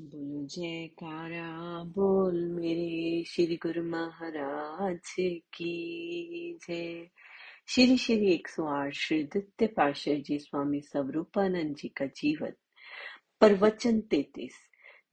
बोलो जयकारा बोल मेरे श्री गुरु महाराज की जय। श्री श्री एक सौ आठ श्री दित्य पाशाह जी स्वामी स्वरूपानंद जी का जीवन। प्रवचन तेतीस,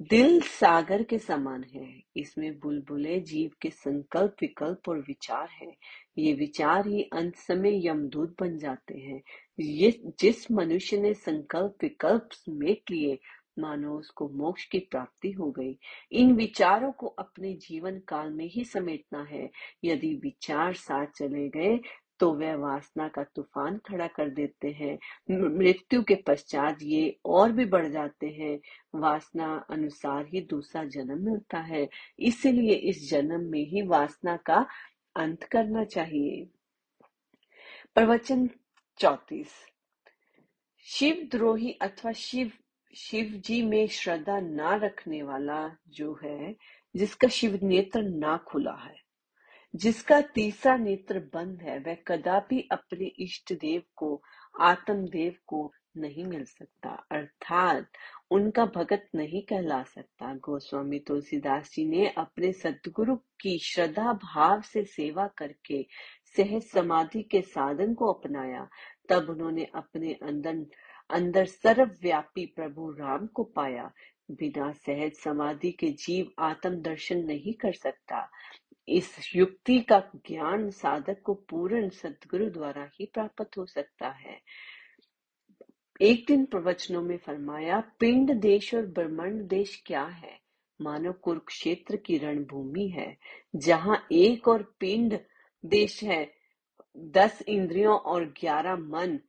दिल सागर के समान है, इसमें बुलबुले, जीव के संकल्प, विकल्प और विचार है। ये विचार ही अंत समय यमदूत बन जाते हैं। ये जिस मनुष्य ने संकल्प, विकल्प समेट लिए मानो उसको मोक्ष की प्राप्ति हो गई। इन विचारों को अपने जीवन काल में ही समेटना है। यदि विचार साथ चले गए तो वह वासना का तूफ़ान खड़ा कर देते हैं। मृत्यु के पश्चात ये और भी बढ़ जाते हैं। वासना अनुसार ही दूसरा जन्म मिलता है। इसलिए इस जन्म में ही वासना का अंत करना चाहिए। प्रवचन चौतीस। शिव द्रोही अथवा शिव शिव जी में श्रद्धा ना रखने वाला जो है, जिसका शिव नेत्र ना खुला है, जिसका तीसरा नेत्र बंद है, वह कदापि अपने इष्ट देव को आत्मदेव को नहीं मिल सकता। अर्थात उनका भगत नहीं कहला सकता। गोस्वामी तुलसीदास जी ने अपने सदगुरु की श्रद्धा भाव से सेवा करके सहज समाधि के साधन को अपनाया। तब उन्होंने अपने अंदर अंदर सर्वव्यापी प्रभु राम को पाया। बिना सहज समाधि के जीव आत्म दर्शन नहीं कर सकता। इस युक्ति का ज्ञान साधक को पूर्ण सदगुरु द्वारा ही प्राप्त हो सकता है। एक दिन प्रवचनों में फरमाया, पिंड देश और ब्रह्मांड देश क्या है? मानो कुरुक्षेत्र की रणभूमि है, जहाँ एक और पिंड देश है, दस इंद्रियों और ग्यारह मन,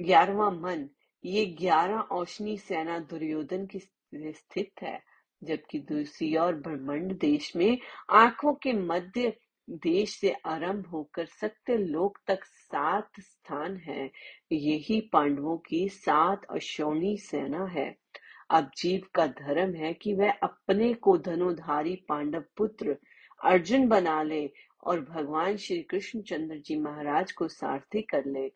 ग्यारहवा मन ये ग्यारह औशनी सेना दुर्योधन की स्थित है, जबकि दूसरी ओर ब्रह्मंड देश में आँखों के मध्य देश से आरंभ होकर सत्य लोक तक सात स्थान है। यही पांडवों की सात अशोनी सेना है। अब जीव का धर्म है कि वह अपने को धनुधारी पांडव पुत्र अर्जुन बना ले और भगवान श्री कृष्ण चंद्र जी महाराज को सारथी कर ले।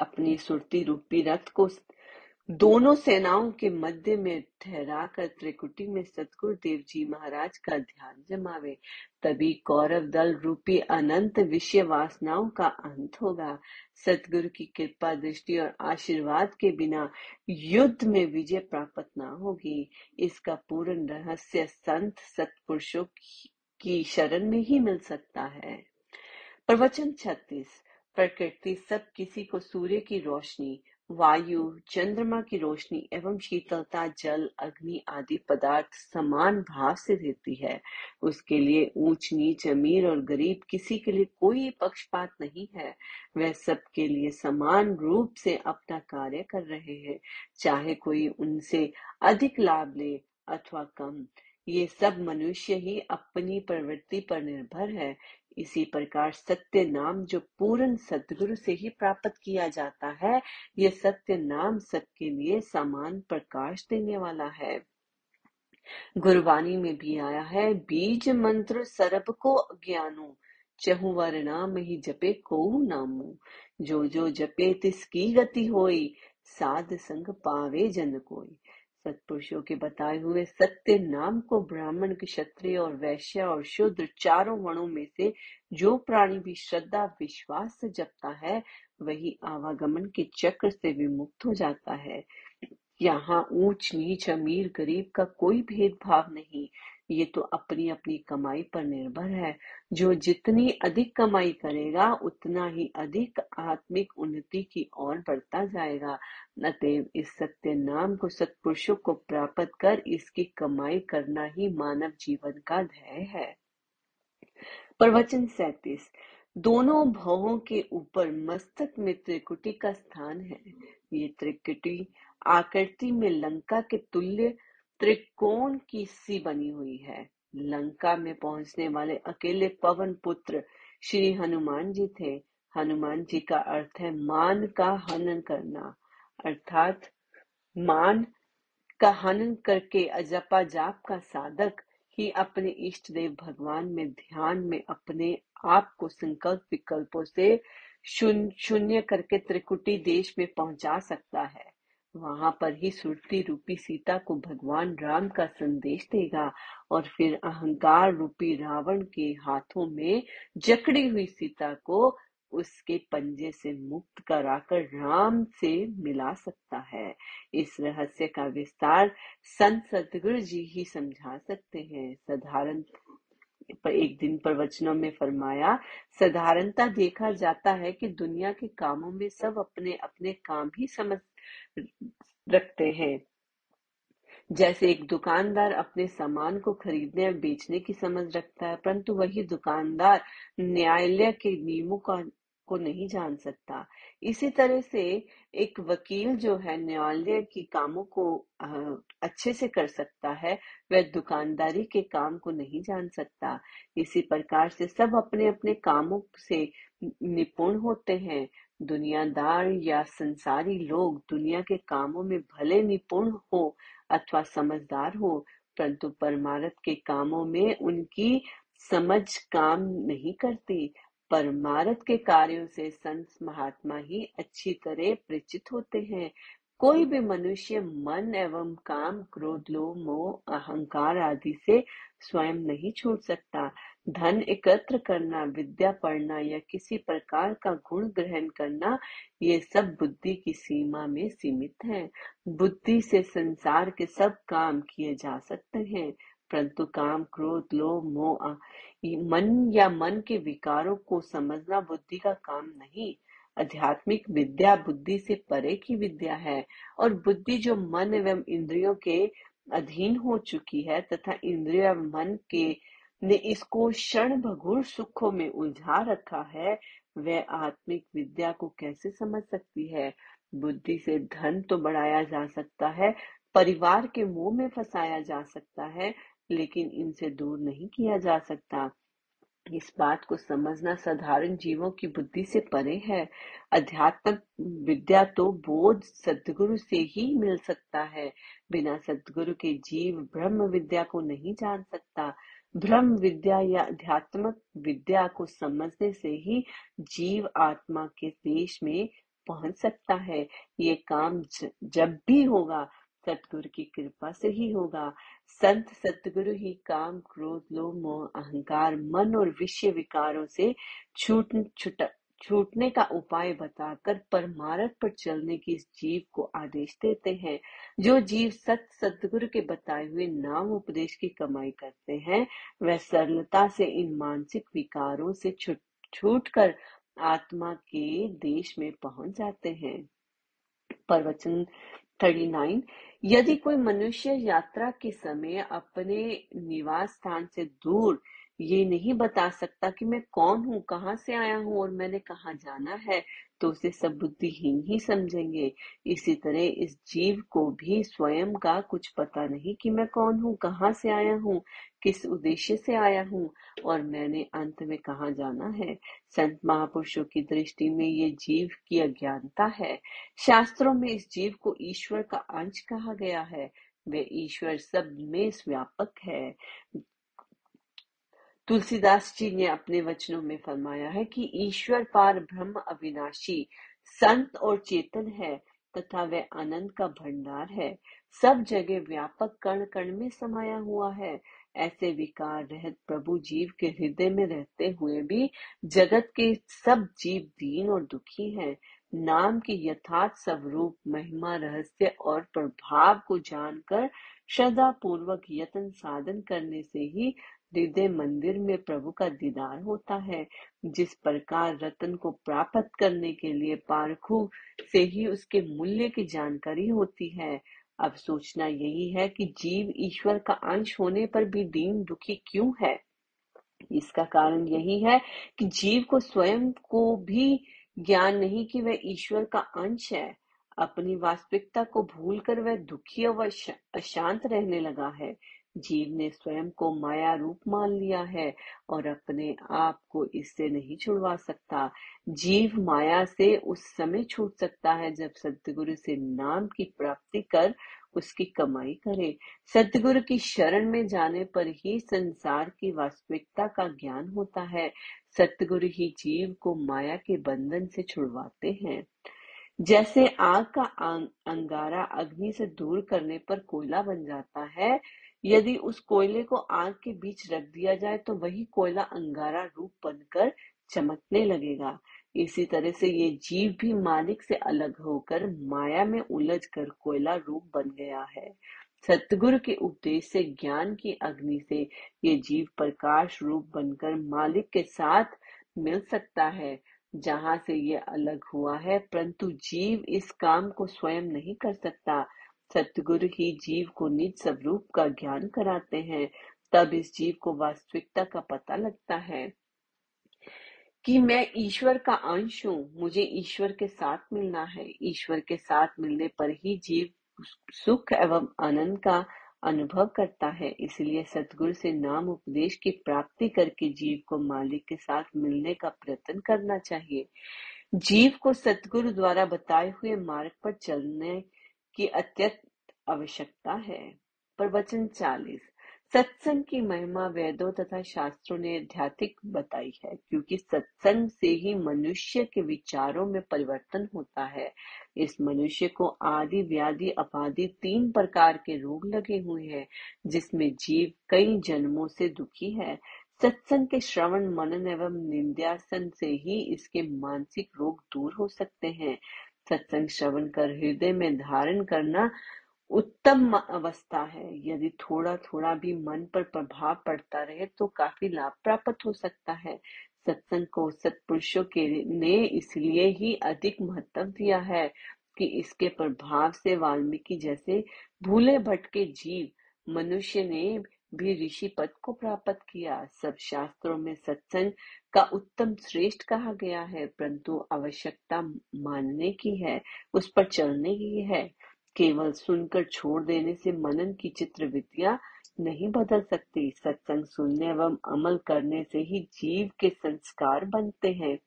अपनी सुरती रूपी रथ को दोनों सेनाओं के मध्य में ठहरा कर त्रिकुटी में सतगुरु देव जी महाराज का ध्यान जमावे। तभी कौरव दल रूपी अनंत विषय वासनाओं का अंत होगा। सतगुरु की कृपा दृष्टि और आशीर्वाद के बिना युद्ध में विजय प्राप्त न होगी। इसका पूर्ण रहस्य संत सत्पुरुषों की शरण में ही मिल सकता है। प्रवचन छत्तीस। प्रकृति सब किसी को सूर्य की रोशनी, वायु, चंद्रमा की रोशनी एवं शीतलता, जल, अग्नि आदि पदार्थ समान भाव से देती है। उसके लिए ऊंच, नीच, अमीर और गरीब किसी के लिए कोई पक्षपात नहीं है। वह सबके लिए समान रूप से अपना कार्य कर रहे हैं। चाहे कोई उनसे अधिक लाभ ले अथवा कम, ये सब मनुष्य ही अपनी प्रवृत्ति पर निर्भर है। इसी प्रकार सत्य नाम जो पूर्ण सदगुरु से ही प्राप्त किया जाता है, ये सत्य नाम सबके लिए समान प्रकाश देने वाला है। गुरबानी में भी आया है, बीज मंत्र सरब को ज्ञानो, चहु नाम ही जपे को नामू। जो जो जपे तिसकी गति होई, साध संग पावे जन कोई। सत्पुरुषों के बताए हुए सत्य नाम को ब्राह्मण क्षत्रिय और वैश्य और शूद्र चारों वर्णों में से जो प्राणी भी श्रद्धा, विश्वास से जपता है, वही आवागमन के चक्र से विमुक्त हो जाता है। यहाँ ऊंच, नीच, अमीर, गरीब का कोई भेदभाव नहीं। ये तो अपनी अपनी कमाई पर निर्भर है। जो जितनी अधिक कमाई करेगा, उतना ही अधिक आत्मिक उन्नति की ओर बढ़ता जाएगा। अतएव इस सत्य नाम को, सत्पुरुषों को प्राप्त कर इसकी कमाई करना ही मानव जीवन का ध्येय है। प्रवचन सैतीस। दोनों भवों के ऊपर मस्तक में त्रिकुटी का स्थान है। ये त्रिकुटी आकृति में लंका के तुल्य त्रिकोण की सी बनी हुई है। लंका में पहुँचने वाले अकेले पवन पुत्र श्री हनुमान जी थे। हनुमान जी का अर्थ है मान का हनन करना। अर्थात मान का हनन करके अजपा जाप का साधक ही अपने इष्ट देव भगवान में ध्यान में अपने आप को संकल्प विकल्पों से शून्य करके त्रिकुटी देश में पहुँचा सकता है। वहाँ पर ही सुरती रूपी सीता को भगवान राम का संदेश देगा और फिर अहंकार रूपी रावण के हाथों में जकड़ी हुई सीता को उसके पंजे से मुक्त कराकर राम से मिला सकता है। इस रहस्य का विस्तार संत सतगुरु जी ही समझा सकते हैं। साधारण एक दिन प्रवचनों में फरमाया, साधारणता देखा जाता है कि दुनिया के कामों में सब अपने अपने काम ही समझ रखते हैं। जैसे एक दुकानदार अपने सामान को खरीदने और बेचने की समझ रखता है, परंतु वही दुकानदार न्यायालय के नियमों का, को नहीं जान सकता। इसी तरह से एक वकील जो है, न्यायालय के कामों को अच्छे से कर सकता है, वह दुकानदारी के काम को नहीं जान सकता। इसी प्रकार से सब अपने अपने कामों से निपुण होते हैं। दुनियादार या संसारी लोग दुनिया के कामों में भले निपुण हो अथवा समझदार हो, परंतु परमारथ के कामों में उनकी समझ काम नहीं करती। परमारथ के कार्यों से संत महात्मा ही अच्छी तरह परिचित होते हैं। कोई भी मनुष्य मन एवं काम, क्रोध, लोभ, मोह, अहंकार आदि से स्वयं नहीं छोड़ सकता। धन एकत्र करना, विद्या पढ़ना या किसी प्रकार का गुण ग्रहण करना, ये सब बुद्धि की सीमा में सीमित है। बुद्धि से संसार के सब काम किए जा सकते हैं, परंतु काम, क्रोध, लोभ, मोह मन या मन के विकारों को समझना बुद्धि का काम नहीं। आध्यात्मिक विद्या बुद्धि से परे की विद्या है, और बुद्धि जो मन एवं इंद्रियों के अधीन हो चुकी है तथा इंद्रिय एवं मन के ने इसको क्षण भगुर सुखों में उलझा रखा है। वह आत्मिक विद्या को कैसे समझ सकती है? बुद्धि से धन तो बढ़ाया जा सकता है, परिवार के मुँह में फंसाया जा सकता है, लेकिन इनसे दूर नहीं किया जा सकता। इस बात को समझना साधारण जीवों की बुद्धि से परे है। अध्यात्म विद्या तो बोध सदगुरु से ही मिल सकता है। बिना सदगुरु के जीव ब्रह्म विद्या को नहीं जान सकता। ब्रह्म विद्या या अध्यात्मक विद्या को समझने से ही जीव आत्मा के देश में पहुँच सकता है। ये काम जब भी होगा, सतगुरु की कृपा से ही होगा। संत सतगुरु ही काम, क्रोध, लोभ, मोह, अहंकार, मन और विषय विकारों से छूट, छुट छूटने का उपाय बताकर परमारथ पर चलने की इस जीव को आदेश देते हैं, जो जीव सत सतगुरु के बताए हुए नाम उपदेश की कमाई करते हैं। वह सरलता से इन मानसिक विकारों से छूट छूट कर आत्मा के देश में पहुँच जाते हैं। प्रवचन थर्टी नाइन, यदि कोई मनुष्य यात्रा के समय अपने निवास स्थान से दूर ये नहीं बता सकता कि मैं कौन हूँ, कहाँ से आया हूँ और मैंने कहा जाना है तो उसे सब बुद्धिहीन ही समझेंगे। इसी तरह इस जीव को भी स्वयं का कुछ पता नहीं कि मैं कौन हूँ, कहाँ से आया हूँ, किस उद्देश्य से आया हूँ और मैंने अंत में कहा जाना है। संत महापुरुषों की दृष्टि में ये जीव की अज्ञानता है। शास्त्रों में इस जीव को ईश्वर का अंश कहा गया है। वे ईश्वर सब में व्यापक है। तुलसीदास जी ने अपने वचनों में फरमाया है कि ईश्वर पार ब्रह्म अविनाशी, संत और चेतन है तथा वह आनंद का भंडार है। सब जगह व्यापक कण कण में समाया हुआ है। ऐसे विकार रहित प्रभु जीव के हृदय में रहते हुए भी जगत के सब जीव दीन और दुखी हैं। नाम के यथार्थ स्वरूप, महिमा, रहस्य और प्रभाव को जानकर श्रद्धा पूर्वक यत्न साधन करने से ही हृदय मंदिर में प्रभु का दीदार होता है। जिस प्रकार रतन को प्राप्त करने के लिए पारखू से ही उसके मूल्य की जानकारी होती है। अब सोचना यही है कि जीव ईश्वर का अंश होने पर भी दीन दुखी क्यों है? इसका कारण यही है कि जीव को स्वयं को भी ज्ञान नहीं कि वह ईश्वर का अंश है। अपनी वास्तविकता को भूलकर वह दुखी और अशांत रहने लगा है। जीव ने स्वयं को माया रूप मान लिया है और अपने आप को इससे नहीं छुड़वा सकता। जीव माया से उस समय छूट सकता है जब सतगुरु से नाम की प्राप्ति कर उसकी कमाई करे। सतगुरु की शरण में जाने पर ही संसार की वास्तविकता का ज्ञान होता है। सतगुरु ही जीव को माया के बंधन से छुड़वाते हैं। जैसे आग का अंगारा अग्नि से दूर करने पर कोयला बन जाता है यदि उस कोयले को आग के बीच रख दिया जाए तो वही कोयला अंगारा रूप बनकर चमकने लगेगा। इसी तरह से ये जीव भी मालिक से अलग होकर माया में उलझ कर कोयला रूप बन गया है। सतगुरु के उपदेश से, ज्ञान की अग्नि से, ये जीव प्रकाश रूप बनकर मालिक के साथ मिल सकता है। जहाँ से ये अलग हुआ है, परंतु जीव इस काम को स्वयं नहीं कर सकता। सतगुरु ही जीव को निज स्वरूप का ज्ञान कराते हैं, तब इस जीव को वास्तविकता का पता लगता है कि मैं ईश्वर का अंश हूँ, मुझे ईश्वर के साथ मिलना है। ईश्वर के साथ मिलने पर ही जीव सुख एवं आनंद का अनुभव करता है। इसलिए सतगुरु से नाम उपदेश की प्राप्ति करके जीव को मालिक के साथ मिलने का प्रयत्न करना चाहिए। जीव को सतगुरु द्वारा बताए हुए मार्ग पर चलने की अत्यंत आवश्यकता है। प्रवचन चालीस। सत्संग की महिमा वेदों तथा शास्त्रों ने आध्यात्मिक बताई है, क्योंकि सत्संग से ही मनुष्य के विचारों में परिवर्तन होता है। इस मनुष्य को आदि, व्याधि, अपादि तीन प्रकार के रोग लगे हुए हैं, जिसमें जीव कई जन्मों से दुखी है। सत्संग के श्रवण, मनन एवं निंद्यासन से ही इसके मानसिक रोग दूर हो सकते हैं। सत्संग श्रवण कर, हृदय में धारण करना उत्तम अवस्था है। यदि थोड़ा थोड़ा भी मन पर प्रभाव पड़ता रहे तो काफ़ी लाभ प्राप्त हो सकता है। सत्संग को सत्पुरुषों के ने इसलिए ही अधिक महत्व दिया है कि इसके प्रभाव से वाल्मीकि जैसे भूले भटके जीव, मनुष्य ने भी ऋषि पद को प्राप्त किया। सब शास्त्रों में सत्संग का उत्तम श्रेष्ठ कहा गया है, परंतु आवश्यकता मानने की है, उस पर चलने की है। केवल सुनकर छोड़ देने से मनन की चित्र विद्या नहीं बदल सकती। सत्संग सुनने एवं अमल करने से ही जीव के संस्कार बनते हैं।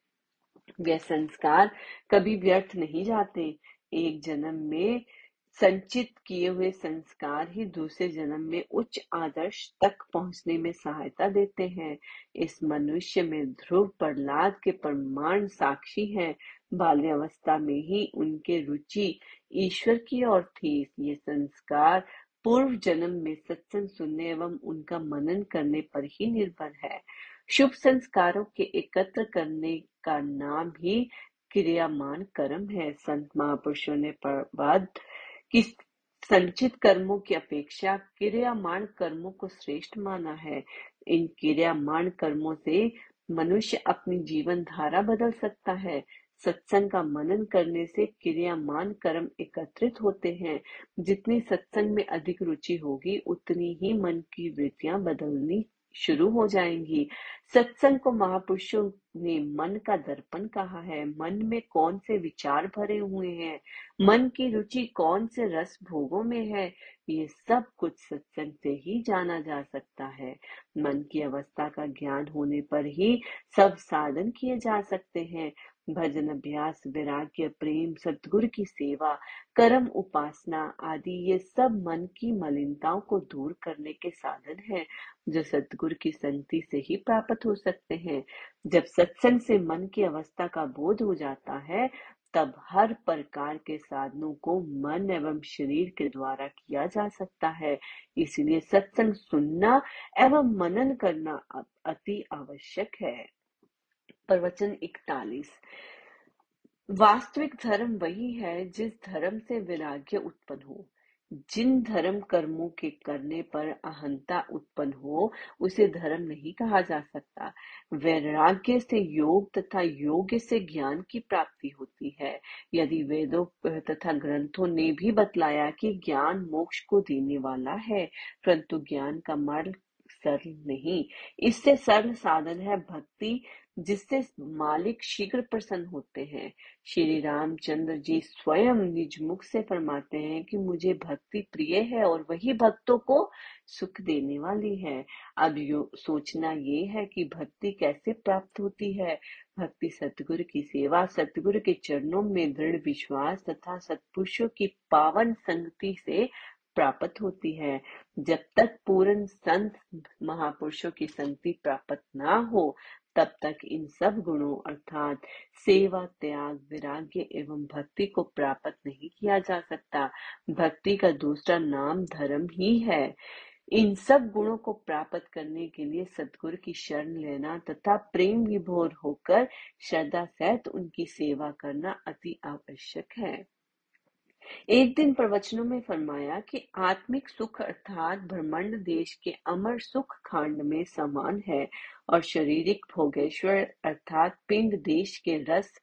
वे संस्कार कभी व्यर्थ नहीं जाते। एक जन्म में संचित किए हुए संस्कार ही दूसरे जन्म में उच्च आदर्श तक पहुँचने में सहायता देते हैं। इस मनुष्य में ध्रुव प्रहलाद के प्रमाण साक्षी हैं। बाल्यावस्था में ही उनके रुचि ईश्वर की ओर थी। ये संस्कार पूर्व जन्म में सत्संग सुनने एवं उनका मनन करने पर ही निर्भर है। शुभ संस्कारों के एकत्र करने का नाम ही क्रियामान कर्म है। संत महापुरुषों ने प्रवाद कि संचित कर्मों की अपेक्षा क्रियामान कर्मों को श्रेष्ठ माना है? इन क्रियामान कर्मों से मनुष्य अपनी जीवन धारा बदल सकता है। सत्संग का मनन करने से क्रियामान कर्म एकत्रित होते हैं। जितनी सत्संग में अधिक रुचि होगी, उतनी ही मन की वृत्तियाँ बदलनी शुरू हो जाएँगी। सत्संग को महापुरुषों ने मन का दर्पण कहा है। मन में कौन से विचार भरे हुए हैं? मन की रुचि कौन से रस भोगों में है? ये सब कुछ सत्संग से ही जाना जा सकता है। मन की अवस्था का ज्ञान होने पर ही सब साधन किए जा सकते हैं। भजन, अभ्यास, वैराग्य, प्रेम सतगुरु की सेवा, कर्म, उपासना आदि, ये सब मन की मलिनताओं को दूर करने के साधन हैं, जो सतगुरु की संगति से ही प्राप्त हो सकते हैं। जब सत्संग से मन की अवस्था का बोध हो जाता है, तब हर प्रकार के साधनों को मन एवं शरीर के द्वारा किया जा सकता है। इसलिए सत्संग सुनना एवं मनन करना अति आवश्यक है। प्रवचन इकतालीस। वास्तविक धर्म वही है जिस धर्म से वैराग्य उत्पन्न हो। जिन धर्म कर्मों के करने पर अहंता उत्पन्न हो, उसे धर्म नहीं कहा जा सकता। वैराग्य से योग तथा योग्य से ज्ञान की प्राप्ति होती है। यदि वेदों तथा ग्रंथों ने भी बतलाया कि ज्ञान मोक्ष को देने वाला है, परंतु ज्ञान का मार्ग सरल नहीं। इससे सरल साधन है भक्ति जिससे मालिक शीघ्र प्रसन्न होते हैं। श्री रामचंद्र जी स्वयं निज मुख से फरमाते हैं कि मुझे भक्ति प्रिय है और वही भक्तों को सुख देने वाली है। अब यो सोचना ये है कि भक्ति कैसे प्राप्त होती है? भक्ति सतगुरु की सेवा, सतगुरु के चरणों में दृढ़ विश्वास तथा सत्पुरुषों की पावन संगति से प्राप्त होती है। जब तक पूर्ण संत महापुरुषों की संगति प्राप्त ना हो तब तक इन सब गुणों अर्थात सेवा, त्याग, विराग्य एवं भक्ति को प्राप्त नहीं किया जा सकता। भक्ति का दूसरा नाम धर्म ही है। इन सब गुणों को प्राप्त करने के लिए सदगुरु की शरण लेना तथा प्रेम विभोर होकर श्रद्धा सहित उनकी सेवा करना अति आवश्यक है। एक दिन प्रवचनों में फरमाया कि आत्मिक सुख अर्थात ब्रह्मांड देश के अमर सुख खांड में समान है और शारीरिक भोगेश्वर अर्थात पिंड देश के रस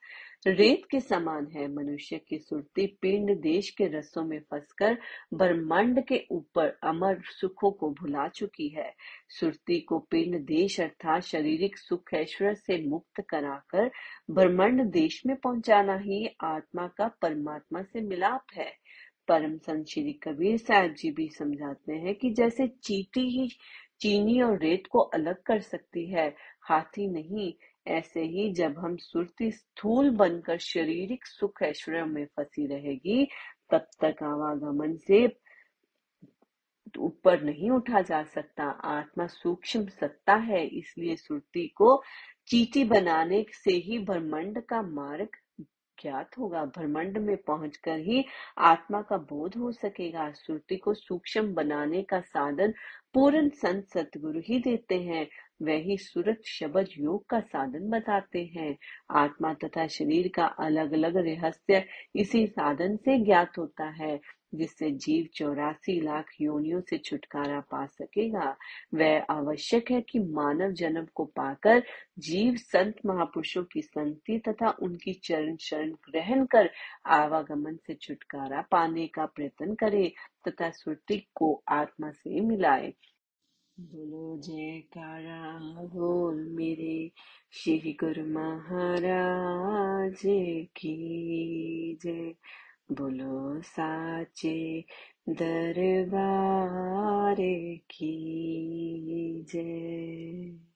रेत के समान है। मनुष्य की सुरती पिंड देश के रसों में फंसकर ब्रह्मांड के ऊपर अमर सुखों को भुला चुकी है। सुरती को पिंड देश अर्थात शारीरिक सुख ऐश्वर्य से मुक्त कराकर ब्रह्मांड देश में पहुंचाना ही आत्मा का परमात्मा से मिलाप है। परम संत श्री कबीर साहब जी भी समझाते हैं कि जैसे चीटी ही चीनी और रेत को अलग कर सकती है, हाथी नहीं ऐसे ही जब हम सुरती स्थूल बनकर शारीरिक सुख ऐश्वर्य में फंसी रहेगी, तब तक आवागमन से ऊपर नहीं उठा जा सकता। आत्मा सूक्ष्म सत्ता है, इसलिए सुरती को चीटी बनाने से ही ब्रह्मंड का मार्ग ज्ञात होगा। ब्रह्मांड में पहुंचकर ही आत्मा का बोध हो सकेगा। श्रुति को सूक्ष्म बनाने का साधन पूर्ण संत सतगुरु ही देते हैं। वही सूरत शब्द योग का साधन बताते हैं। आत्मा तथा शरीर का अलग अलग रहस्य इसी साधन से ज्ञात होता है। जिससे जीव चौरासी लाख योनियों से छुटकारा पा सकेगा। वह आवश्यक है कि मानव जन्म को पाकर जीव संत महापुरुषों की संति तथा उनकी चरण शरण ग्रहण कर आवागमन से छुटकारा पाने का प्रयत्न करे तथा सुरति को आत्मा से मिलाए। बोलो, जयकारा, बोल मेरे श्री गुरु महाराज की जय। बोलो साचे दरबार की जय।